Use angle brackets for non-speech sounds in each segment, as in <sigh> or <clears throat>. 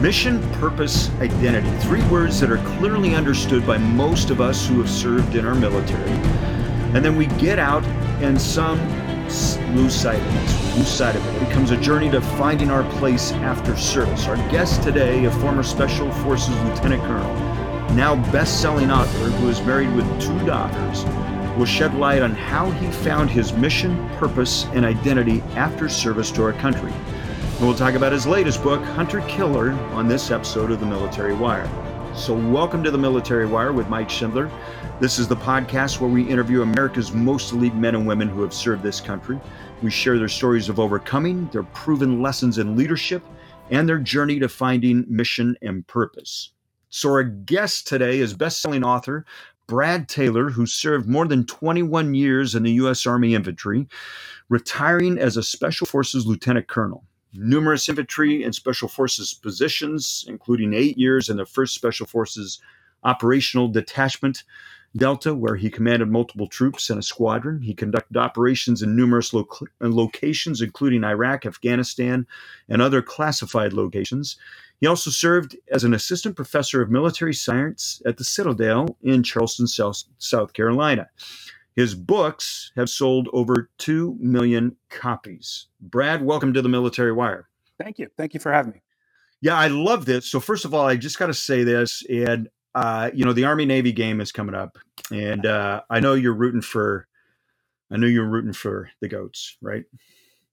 Mission, purpose, identity. Three words that are clearly understood by most of us who have served in our military. And then we get out and some lose sight of it. Lose sight of it. It becomes a journey to finding our place after service. Our guest today, a former Special Forces Lieutenant Colonel, now best-selling author who is married with two daughters, will shed light on how he found his mission, purpose, and identity after service to our country. We'll talk about his latest book, Hunter Killer, on this episode of The Military Wire. So, welcome to The Military Wire with Mike Schindler. This is the podcast where we interview America's most elite men and women who have served this country. We share their stories of overcoming, their proven lessons in leadership, and their journey to finding mission and purpose. So, our guest today is best-selling author Brad Taylor, who served more than 21 years in the U.S. Army Infantry, retiring as a Special Forces Lieutenant Colonel numerous infantry and special forces positions, including eight years in the 1st Special Forces Operational Detachment Delta, where he commanded multiple troops and a squadron. He conducted operations in numerous lo- locations, including Iraq, Afghanistan, and other classified locations. He also served as an assistant professor of military science at the Citadel in Charleston, South, South Carolina. His books have sold over 2 million copies. Brad, welcome to the Military Wire. Thank you. Thank you for having me. Yeah, I love this. So, first of all, I just got to say this. And, uh, you know, the Army Navy game is coming up. And uh, I know you're rooting for, I know you're rooting for the goats, right?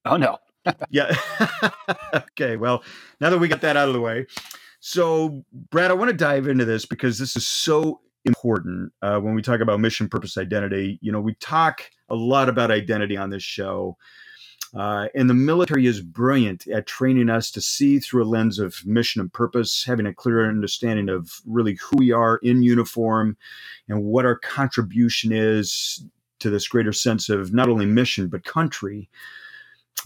Oh, no. <laughs> yeah. <laughs> okay. Well, now that we got that out of the way. So, Brad, I want to dive into this because this is so important uh, when we talk about mission, purpose, identity. You know, we talk a lot about identity on this show. Uh, and the military is brilliant at training us to see through a lens of mission and purpose, having a clear understanding of really who we are in uniform and what our contribution is to this greater sense of not only mission, but country.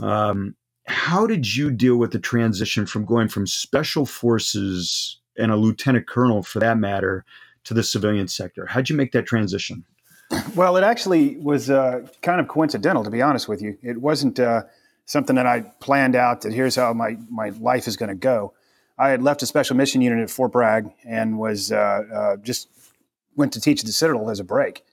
Um, how did you deal with the transition from going from special forces and a lieutenant colonel, for that matter, to the civilian sector. How'd you make that transition? Well, it actually was uh, kind of coincidental, to be honest with you. It wasn't uh, something that I planned out that here's how my, my life is going to go. I had left a special mission unit at Fort Bragg and was uh, uh, just went to teach at the Citadel as a break.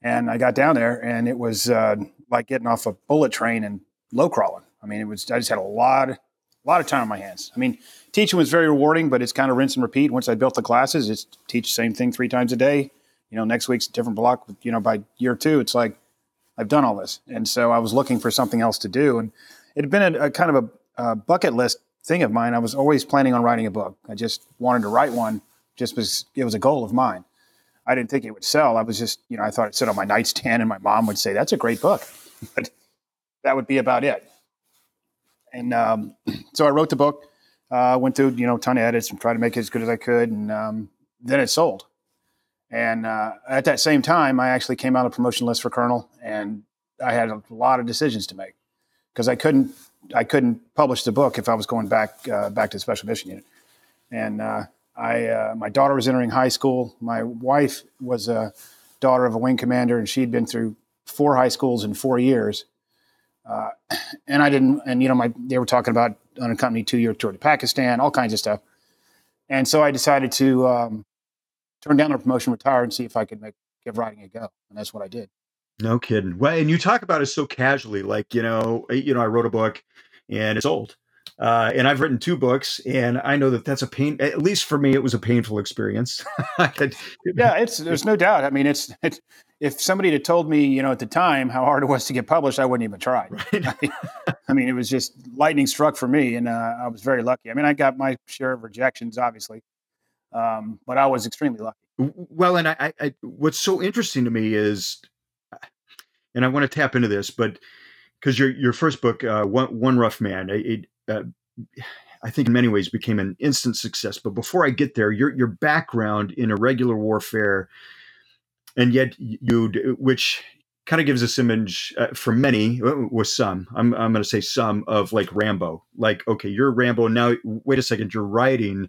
And I got down there, and it was uh, like getting off a bullet train and low crawling. I mean, it was I just had a lot, a lot of time on my hands. I mean, teaching was very rewarding, but it's kind of rinse and repeat. Once I built the classes, it's teach the same thing three times a day. You know, next week's a different block. You know, by year two, it's like I've done all this, and so I was looking for something else to do, and it had been a, a kind of a, a, bucket list thing of mine. I was always planning on writing a book. I just wanted to write one, just because it was a goal of mine. I didn't think it would sell. I was just, you know, I thought it'd sit on my nightstand, and my mom would say, "That's a great book," <laughs> but that would be about it. And um, <clears throat> so I wrote the book uh, went through you know a ton of edits and tried to make it as good as I could, and um, then it sold. And uh, at that same time, I actually came out of promotion list for colonel, and I had a lot of decisions to make because I couldn't I couldn't publish the book if I was going back uh, back to the special mission unit. And uh, I uh, my daughter was entering high school. My wife was a daughter of a wing commander, and she'd been through four high schools in four years. Uh, <clears throat> and I didn't, and you know, my they were talking about unaccompanied two year tour to Pakistan, all kinds of stuff. And so I decided to um, turn down the promotion, retire, and see if I could make give writing a go. And that's what I did. No kidding. Well, and you talk about it so casually, like you know, you know, I wrote a book and it's old. Uh, and I've written two books, and I know that that's a pain. At least for me, it was a painful experience. <laughs> yeah, it's there's no doubt. I mean, it's, it's if somebody had told me, you know, at the time how hard it was to get published, I wouldn't even try. Right. <laughs> I mean, it was just lightning struck for me, and uh, I was very lucky. I mean, I got my share of rejections, obviously, um, but I was extremely lucky. Well, and I, I, what's so interesting to me is, and I want to tap into this, but because your your first book, uh, one, one rough man, it, uh, I think in many ways became an instant success. But before I get there, your your background in irregular warfare, and yet you, which kind of gives us image uh, for many, uh, with some, I'm I'm going to say some of like Rambo. Like, okay, you're Rambo now. Wait a second, you're writing.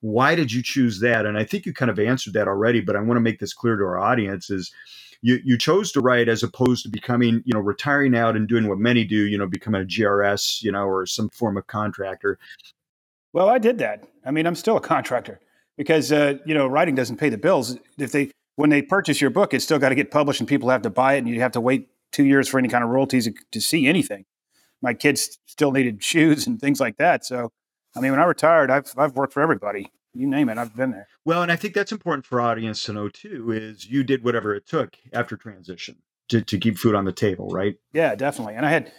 Why did you choose that? And I think you kind of answered that already, but I want to make this clear to our audience: is you you chose to write as opposed to becoming you know retiring out and doing what many do you know becoming a grs you know or some form of contractor Well, I did that. I mean, I'm still a contractor because uh, you know writing doesn't pay the bills. If they when they purchase your book, it's still got to get published and people have to buy it, and you have to wait two years for any kind of royalties to see anything. My kids still needed <laughs> shoes and things like that. So, I mean, when I retired, I've I've worked for everybody. You name it, I've been there. Well, and I think that's important for audience to know too. Is you did whatever it took after transition to, to keep food on the table, right? Yeah, definitely. And I had,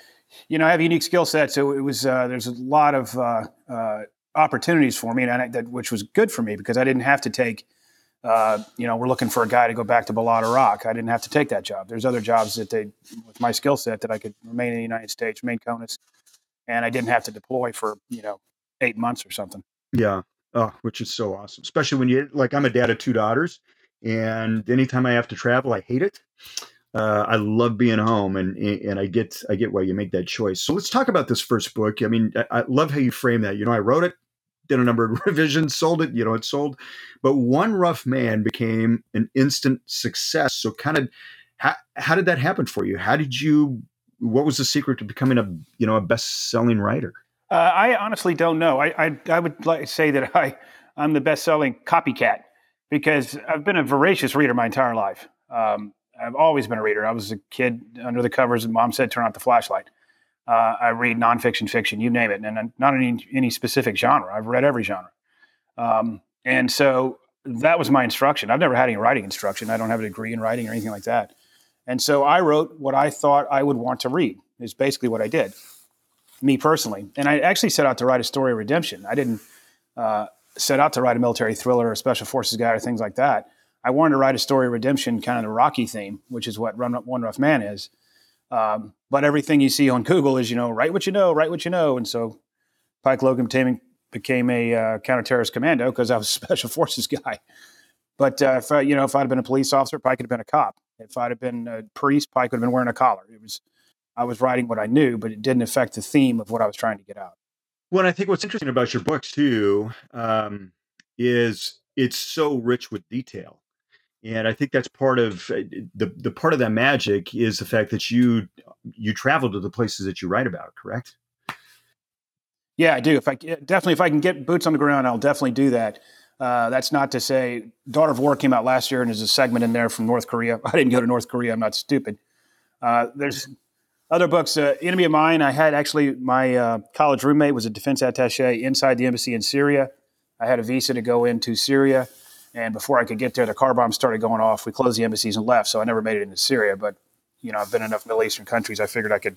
you know, I have a unique skill set, so it was uh, there's a lot of uh, uh, opportunities for me, and I, that which was good for me because I didn't have to take. Uh, you know, we're looking for a guy to go back to Balad, Iraq. I didn't have to take that job. There's other jobs that they, with my skill set, that I could remain in the United States, remain CONUS, and I didn't have to deploy for you know eight months or something. Yeah, oh, which is so awesome. Especially when you like, I'm a dad of two daughters, and anytime I have to travel, I hate it. Uh, I love being home, and and I get I get why you make that choice. So let's talk about this first book. I mean, I, I love how you frame that. You know, I wrote it, did a number of <laughs> revisions, sold it. You know, it sold, but one rough man became an instant success. So, kind of, how how did that happen for you? How did you? What was the secret to becoming a you know a best selling writer? Uh, I honestly don't know. I, I, I would like to say that <laughs> I I'm the best selling copycat because I've been a voracious reader my entire life. Um, I've always been a reader. I was a kid under the covers, and mom said, "Turn off the flashlight." Uh, I read nonfiction, fiction, you name it, and not any, any specific genre. I've read every genre, um, and so that was my instruction. I've never had any writing instruction. I don't have a degree in writing or anything like that, and so I wrote what I thought I would want to read. Is basically what I did me personally. And I actually set out to write a story of redemption. I didn't uh, set out to write a military thriller or a special forces guy or things like that. I wanted to write a story of redemption, kind of the Rocky theme, which is what Run, One Rough Man is. Um, but everything you see on Google is, you know, write what you know, write what you know. And so Pike Logan became, became a uh, counterterrorist commando because I was a <laughs> special forces guy. But uh, if I, you know, if I'd have been a police officer, Pike could have been a cop. If I'd have been a priest, Pike would have been wearing a collar. It was I was writing what I knew, but it didn't affect the theme of what I was trying to get out. Well, I think what's interesting about your books too um, is it's so rich with detail, and I think that's part of uh, the the part of that magic is the fact that you you travel to the places that you write about. Correct? Yeah, I do. If I definitely if I can get boots on the ground, I'll definitely do that. Uh, that's not to say Daughter of War came out last year, and there's a segment in there from North Korea. <laughs> I didn't go to North Korea. I'm not stupid. Uh, there's other books, uh, Enemy of Mine. I had actually my uh, college roommate was a defense attaché inside the embassy in Syria. I had a visa to go into Syria, and before I could get there, the car bombs started going off. We closed the embassies and left, so I never made it into Syria. But you know, I've been in enough Middle Eastern countries. I figured I could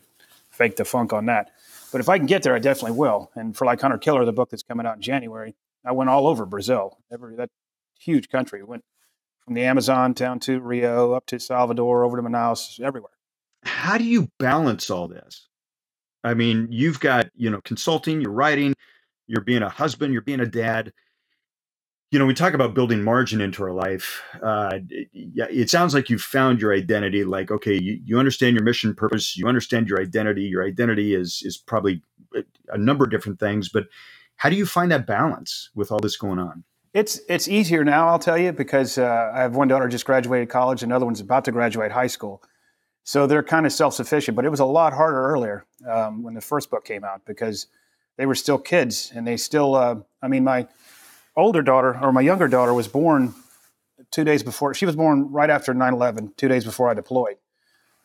fake the funk on that. But if I can get there, I definitely will. And for like Hunter Killer, the book that's coming out in January, I went all over Brazil. Every that huge country. Went from the Amazon down to Rio, up to Salvador, over to Manaus, everywhere how do you balance all this? I mean, you've got, you know, consulting, you're writing, you're being a husband, you're being a dad. You know, we talk about building margin into our life. Uh, yeah, it sounds like you've found your identity. Like, okay, you, you understand your mission, purpose. You understand your identity. Your identity is is probably a number of different things. But how do you find that balance with all this going on? It's it's easier now, I'll tell you, because uh, I have one daughter just graduated college, another one's about to graduate high school. So they're kind of self sufficient, but it was a lot harder earlier um, when the first book came out because they were still kids and they still, uh, I mean, my older daughter or my younger daughter was born two days before, she was born right after 9 11, two days before I deployed.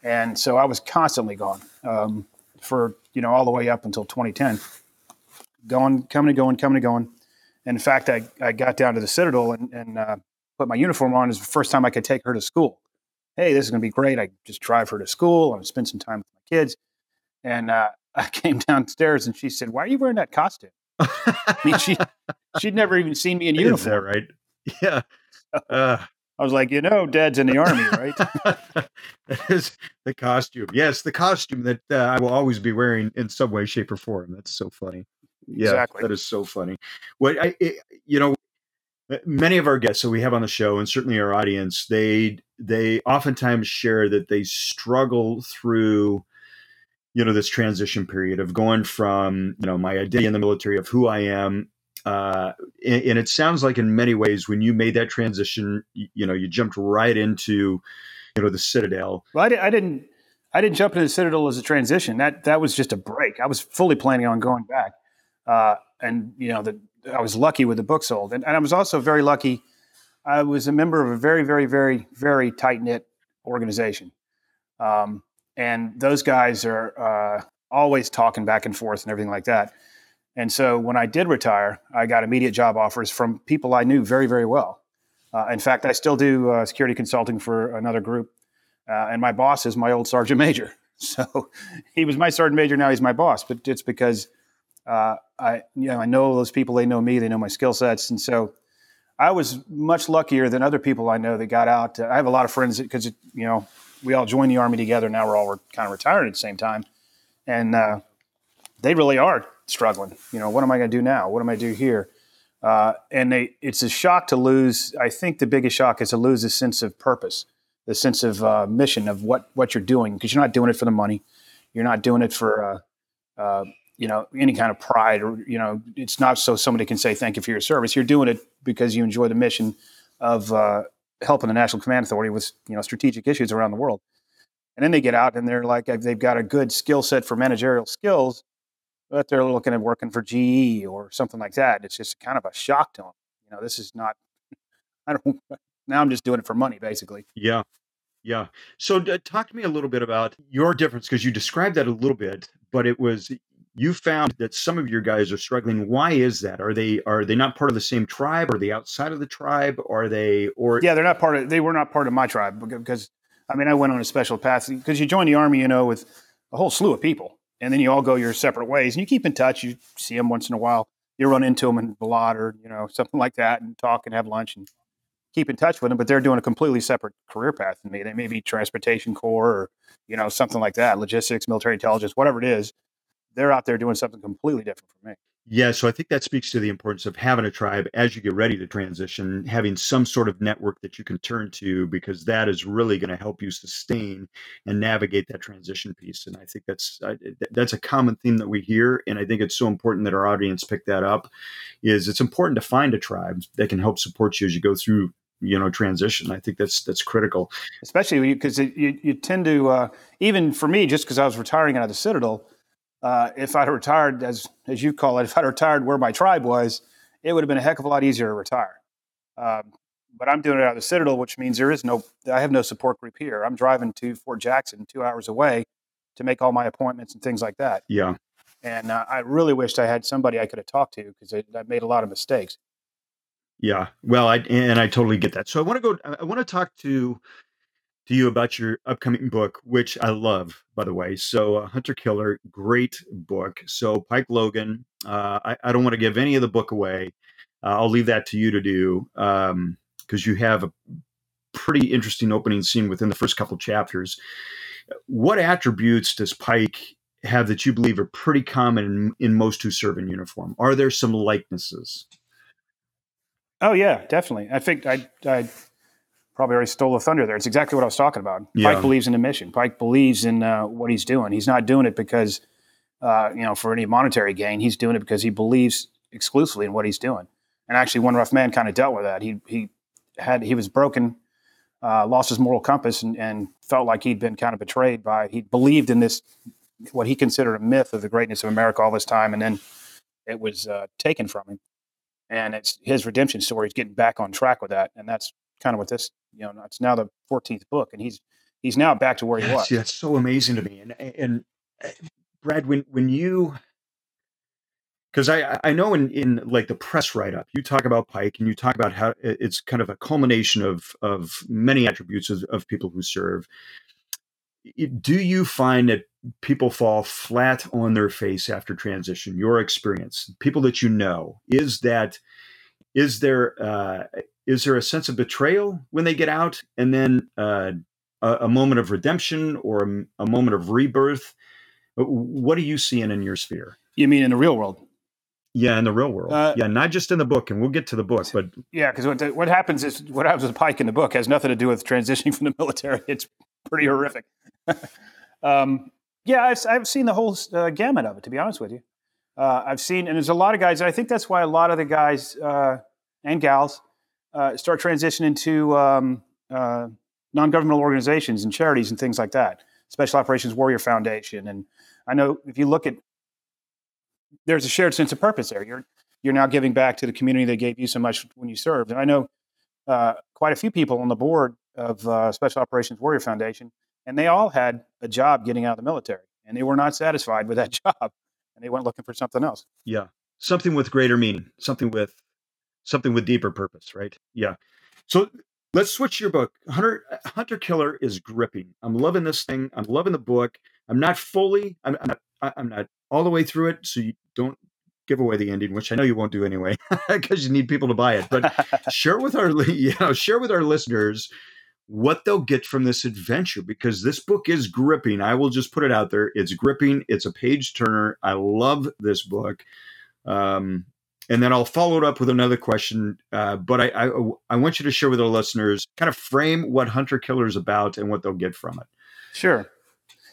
And so I was constantly gone um, for, you know, all the way up until 2010. Going, coming and going, coming and going. And in fact, I, I got down to the Citadel and, and uh, put my uniform on. It was the first time I could take her to school hey, this is going to be great. I just drive her to school. I'm spend some time with my kids. And uh, <laughs> I came downstairs and she said, why are you wearing that costume? I mean, she, <laughs> she'd never even seen me in uniform. Is that right? Yeah. Uh, I was like, you know, dad's in the army, right? <laughs> that is the costume. Yes, the costume that uh, I will always be wearing in some way, shape, or form. That's so funny. Yeah, exactly. that is so funny. What I, it, you know, many of our guests that we have on the show and certainly our audience they they oftentimes share that they struggle through you know this transition period of going from you know my identity in the military of who i am uh, and, and, it sounds like in many ways when you made that transition you, you know you jumped right into you know the citadel. Well I, di- I didn't i didn't jump into the citadel as a transition. That that was just a break. I was fully planning on going back uh, and you know that I was lucky with the book sold, and, and I was also very lucky. I was a member of a very, very, very, very tight knit organization, um, and those guys are uh, always talking back and forth and everything like that. And so when I did retire, I got immediate job offers from people I knew very, very well. Uh, in fact, I still do uh, security consulting for another group, uh, and my boss is my old sergeant major. <laughs> So he was my sergeant major. Now he's my boss, but it's because uh, I, you know, I know those people. They know me. They know my skill sets, and so I was much luckier than other people I know that got out. I have a lot of friends because you know we all joined the army together. Now we're all kind of retired at the same time, and uh, they really are struggling. You know, what am I going to do now? What am I do here? Uh, and they, it's a shock to lose. I think the biggest shock is to lose a sense of purpose, the sense of uh, mission of what what you're doing because you're not doing it for the money, you're not doing it for uh, uh, you know any kind of pride or you know it's not so somebody can say thank you for your service. You're doing it because you enjoy the mission of uh, helping the National Command Authority with you know strategic issues around the world. And then they get out and they're like they've got a good skill set for managerial skills, but they're looking at working for GE or something like that. It's just kind of a shock to them. You know, this is not. <laughs> I don't. Now I'm just doing it for money, basically. Yeah, yeah. So uh, talk to me a little bit about your difference because you described that a little bit, but it was you found that some of your guys are struggling. Why is that? Are they are they not part of the same tribe? Are they outside of the tribe? Are they or Yeah, they're not part of. They were not part of my tribe because I mean I went on a special path because you join the army, you know, with a whole slew of people and then you all go your separate ways and you keep in touch you see them once in a while you run into them in the Balad or you know something like that and talk and have lunch and keep in touch with them but they're doing a completely separate career path than me they may be transportation corps or you know something like that logistics military intelligence whatever it is they're out there doing something completely different from me yeah, so I think that speaks to the importance of having a tribe as you get ready to transition, having some sort of network that you can turn to, because that is really going to help you sustain and navigate that transition piece. And I think that's that's a common theme that we hear, and I think it's so important that our audience pick that up. Is it's important to find a tribe that can help support you as you go through you know transition i think that's that's critical especially because you, you tend to uh, even for me just because i was retiring out of the citadel uh, if I'd retired, as as you call it, if I'd retired where my tribe was, it would have been a heck of a lot easier to retire. Um, but I'm doing it out of the Citadel, which means there is no, I have no support group here. I'm driving to Fort Jackson, two hours away, to make all my appointments and things like that. Yeah. And uh, I really wished I had somebody I could have talked to because I, I made a lot of mistakes. Yeah. Well, I and I totally get that. So I want to go. I want to talk to to you about your upcoming book, which I love, by the way. So, uh, Hunter Killer, great book. So, Pike Logan, uh, I, I, don't want to give any of the book away. Uh, I'll leave that to you to do because um, you have a pretty interesting opening scene within the first couple chapters. What attributes does Pike have that you believe are pretty common in, in most who serve in uniform? Are there some likenesses? Oh yeah, definitely. I think I, I probably already stole the thunder there. It's exactly what I was talking about. Yeah. Pike believes in the mission. Pike believes in uh, what he's doing. He's not doing it because, uh, you know, for any monetary gain. He's doing it because he believes exclusively in what he's doing. And actually, one rough man kind of dealt with that. He he had he was broken, uh, lost his moral compass, and, and felt like he'd been kind of betrayed by. He believed in this what he considered a myth of the greatness of America all this time, and then it was uh, taken from him. And it's his redemption story. He's getting back on track with that, and that's kind of what this you know it's now the 14th book and he's he's now back to where he was yeah, that's so amazing to me and and eh, brad when when you because I, I know in, in like the press write up, you talk about Pike and you talk about how it's kind of a culmination of of many attributes of, of people who serve. Do you find that people fall flat on their face after transition? Your experience, people that you know, is that is there uh, is there a sense of betrayal when they get out? And then uh, a, a, moment of redemption or a, a, moment of rebirth? What are you seeing in your sphere? You mean in the real world? Yeah in the real world. Uh, yeah not just in the book and we'll get to the book but yeah because what, what happens is what happens with pike in the book has nothing to do with transitioning from the <laughs> military. It's pretty horrific. <laughs> Um, yeah I've, I've, seen the whole uh, gamut of it to be honest with you uh, i've seen and there's a lot of guys i think that's why a lot of the guys uh, and gals uh, start transitioning to um, uh, non-governmental organizations and charities and things like that. Special Operations Warrior Foundation, and I know if you look at there's a shared sense of purpose there. You're you're now giving back to the community that gave you so much when you served. And I know uh, quite a few people on the board of uh, Special Operations Warrior Foundation, and they all had a job getting out of the military, and they were not satisfied with that <laughs> job, and they went looking for something else. Yeah, something with greater meaning, something with something with deeper purpose, right? Yeah. So let's switch your book. Hunter Hunter Killer is gripping. I'm loving this thing. I'm loving the book. I'm not fully. I'm, I'm not. I'm not all the way through it. So you don't give away the ending, which I know you won't do anyway, <laughs> because you need people to buy it. But <laughs> share with our <laughs> you know share with our listeners what they'll get from this adventure because this book is gripping. I will just put it out there. It's gripping. It's a page turner. I love this book. Um, and then I'll follow it up with another question. Uh, but I, I, I want you to share with our listeners, kind of frame what Hunter Killer is about and what they'll get from it. Sure.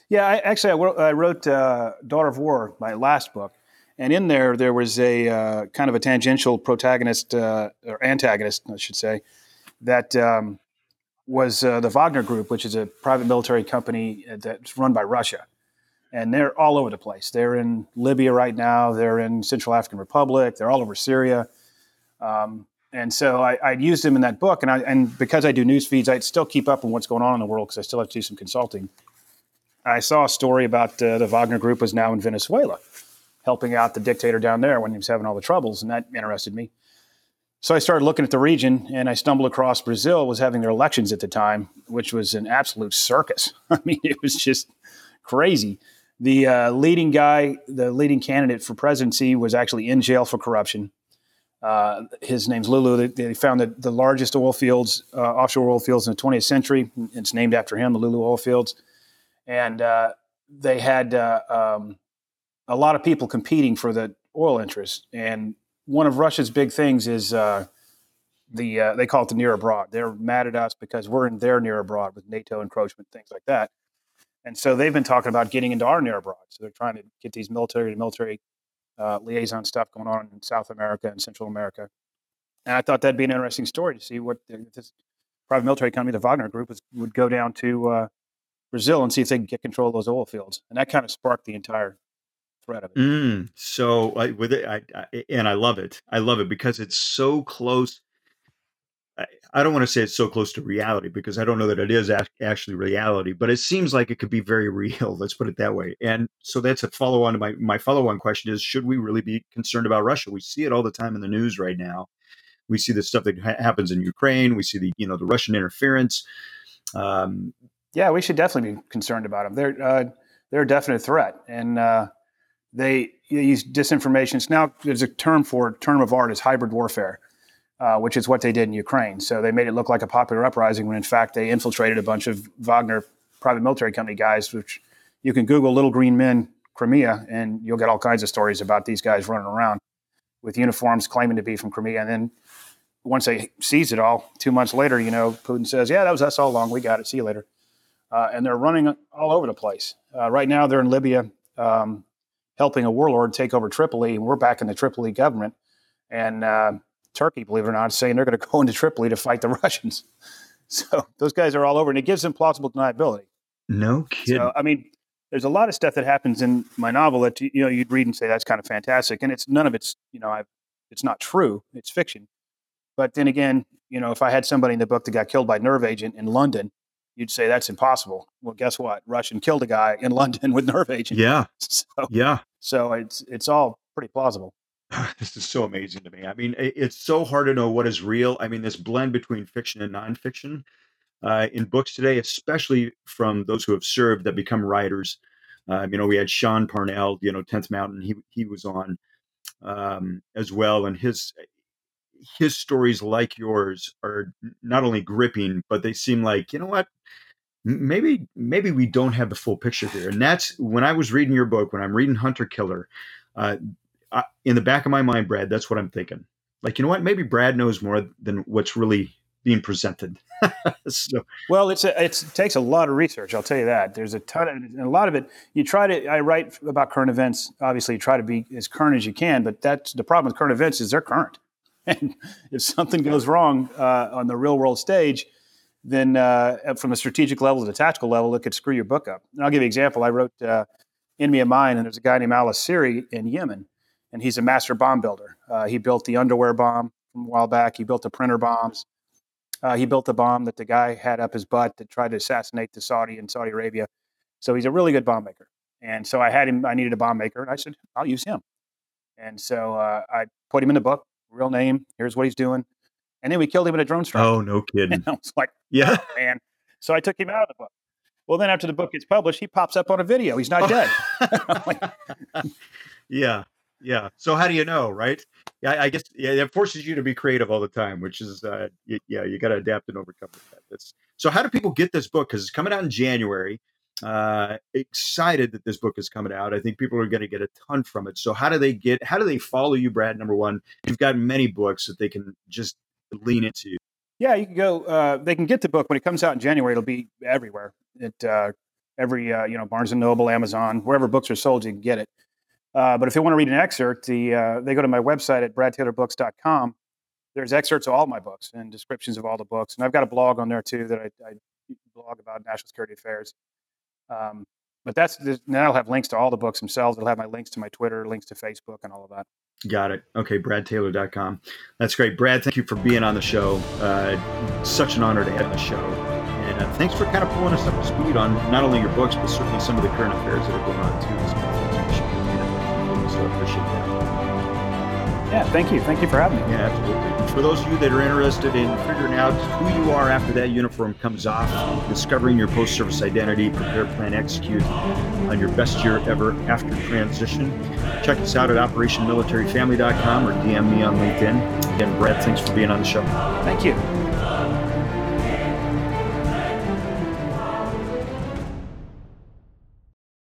Yeah, I, actually, I, I wrote uh, Daughter of War, my last book, and in there there was a uh, kind of a tangential protagonist uh, or antagonist, I should say, that um, was uh, the Wagner Group, which is a private military company uh, that's run by Russia and they're all over the place. They're in Libya right now. They're in Central African Republic. They're all over Syria. Um, and so I, I used them in that book, and I, and because I do news feeds, I'd still keep up on what's going on in the world because I still have to do some consulting. I saw a story about uh, the Wagner Group was now in Venezuela, helping out the dictator down there when he was having all the troubles, and that interested me. So I started looking at the region, and I stumbled across Brazil was having their elections at the time, which was an absolute circus. <laughs> I mean, it was just crazy. The uh, leading guy, the leading candidate for presidency, was actually in jail for corruption. Uh, his name's Lula. They, they found the, the largest oil fields, uh, offshore oil fields in the 20th century. It's named after him, the Lula oil fields. And uh, they had uh, um, a lot of people competing for the oil interest. And one of Russia's big things is uh, the uh, they call it the near abroad. They're mad at us because we're in their near abroad with NATO encroachment, things like that. And so they've been talking about getting into our near abroad. So they're trying to get these military to military uh, liaison stuff going on in South America and Central America. And I thought that'd be an interesting story to see what the, this private military company, the Wagner Group, was, would go down to uh, Brazil and see if they can get control of those oil fields. And that kind of sparked the entire threat of it. Mm, so I, with it, I, I, and I love it. I love it because it's so close I don't want to say it's so close to reality because I don't know that it is actually reality, but it seems like it could be very <laughs> real. Let's put it that way. And so that's a follow on to my, my follow on question is should we really be concerned about Russia? We see it all the time in the news right now. We see the stuff that ha- happens in Ukraine. We see the, you know, the Russian interference. Um, yeah, we should definitely be concerned about them. They're, uh, they're a definite threat. And, uh, they use disinformation. It's now there's a term for term of art is hybrid warfare uh, which is what they did in Ukraine. So they made it look like a popular uprising when in fact they infiltrated a bunch of Wagner private military company guys, which you can Google Little Green Men Crimea and you'll get all kinds of stories about these guys running around with uniforms claiming to be from Crimea. And then once they seize it all, two months later, you know, Putin says, yeah, that was us all along. We got it. See you later. Uh, and they're running all over the place. Uh, right now, they're in Libya um, helping a warlord take over Tripoli. And we're back in the Tripoli government. And uh, Turkey, believe it or not, saying they're going <laughs> to go into Tripoli to fight the Russians. <laughs> So those guys are all over, and it gives them plausible deniability. No kidding. So, I mean, there's a lot of stuff that happens in my novel that you know you'd read and say that's kind of fantastic, and it's none of it's you know I've, it's not true. It's fiction. But then again, you know, if I had somebody in the book that got killed by nerve agent in London, you'd say that's impossible. Well, guess what? Russian killed a guy in <laughs> London with nerve agent. Yeah. <laughs> So, yeah. So it's it's all pretty plausible. <sighs> this is so amazing to me. I mean, it's so hard to know what is real. I mean, this blend between fiction and nonfiction uh, in books today, especially from those who have served that become writers. Um, you know, we had Sean Parnell, you know, Tenth Mountain. He he was on um, as well, and his his stories, like yours, are not only gripping, but they seem like you know what maybe maybe we don't have the full picture here and that's when i was reading your book when i'm reading hunter killer uh, I, in the back of my mind, Brad, that's what I'm thinking. Like, you know what? Maybe Brad knows more than what's really being presented. <laughs> so. Well, it's a, it's, it takes a lot of research. I'll tell you that. There's a ton of, and a lot of it. You try to. I write about current events. Obviously, try to be as current as you can. But that's the problem with current events is they're current. <laughs> And if something goes wrong uh, on the real world stage, then uh, from a strategic level to the tactical level, it could screw your book up. And I'll give you an example. I wrote uh, Enemy of Mine, and there's a guy named Al Asiri in Yemen and he's a master bomb builder. Uh, he built the underwear bomb from a while back. He built the printer bombs. Uh, he built the bomb that the guy had up his butt that tried to assassinate the Saudi in Saudi Arabia. So he's a really good bomb maker. And so I had him. I needed a bomb maker, and I said, "I'll use him." And so uh, I put him in the book, real name. Here's what he's doing. And then we killed him in a drone strike. Oh, no <laughs> kidding. And I was like, Yeah. "Oh, man. So I took him out of the book. Well, then after the book gets published, he pops up on a video. He's not dead. <laughs> yeah. Yeah. So how do you know, right? Yeah, I guess yeah, it forces you to be creative all the time, which is uh, yeah, you got to adapt and overcome that. That's so. How do people get this book? Because it's coming out in January. Uh, excited that this book is coming out. I think people are going to get a ton from it. So how do they get? How do they follow you, Brad? Number one, you've got many books that they can just lean into. Yeah, you can go. Uh, they can get the book when it comes out in January. It'll be everywhere. At uh, every uh, you know Barnes and Noble, Amazon, wherever books are sold, you can get it. Uh, but if they want to read an excerpt, the uh, they go to my website at bradtaylorbooks.com. There's excerpts of all my books and descriptions of all the books, and I've got a blog on there too that I, I blog about national security affairs. Um, but that's now I'll have links to all the books themselves. It'll have my links to my Twitter, links to Facebook, and all of that. Got it. Okay, bradtaylor.com. That's great. Brad, thank you for being on the show. Uh, such an honor to have the show. And uh, thanks for kind of pulling us up to speed on not only your books, but certainly some of the current affairs that are going on too. So I appreciate that. Yeah, thank you. Thank you for having me. Yeah, absolutely. For those of you that are interested in figuring out who you are after that uniform comes off, discovering your post service identity, prepare, plan, execute on your best year ever after transition, check us out at operationmilitaryfamily.com or DM me on LinkedIn. Again, Brad, thanks for being on the show. Thank you.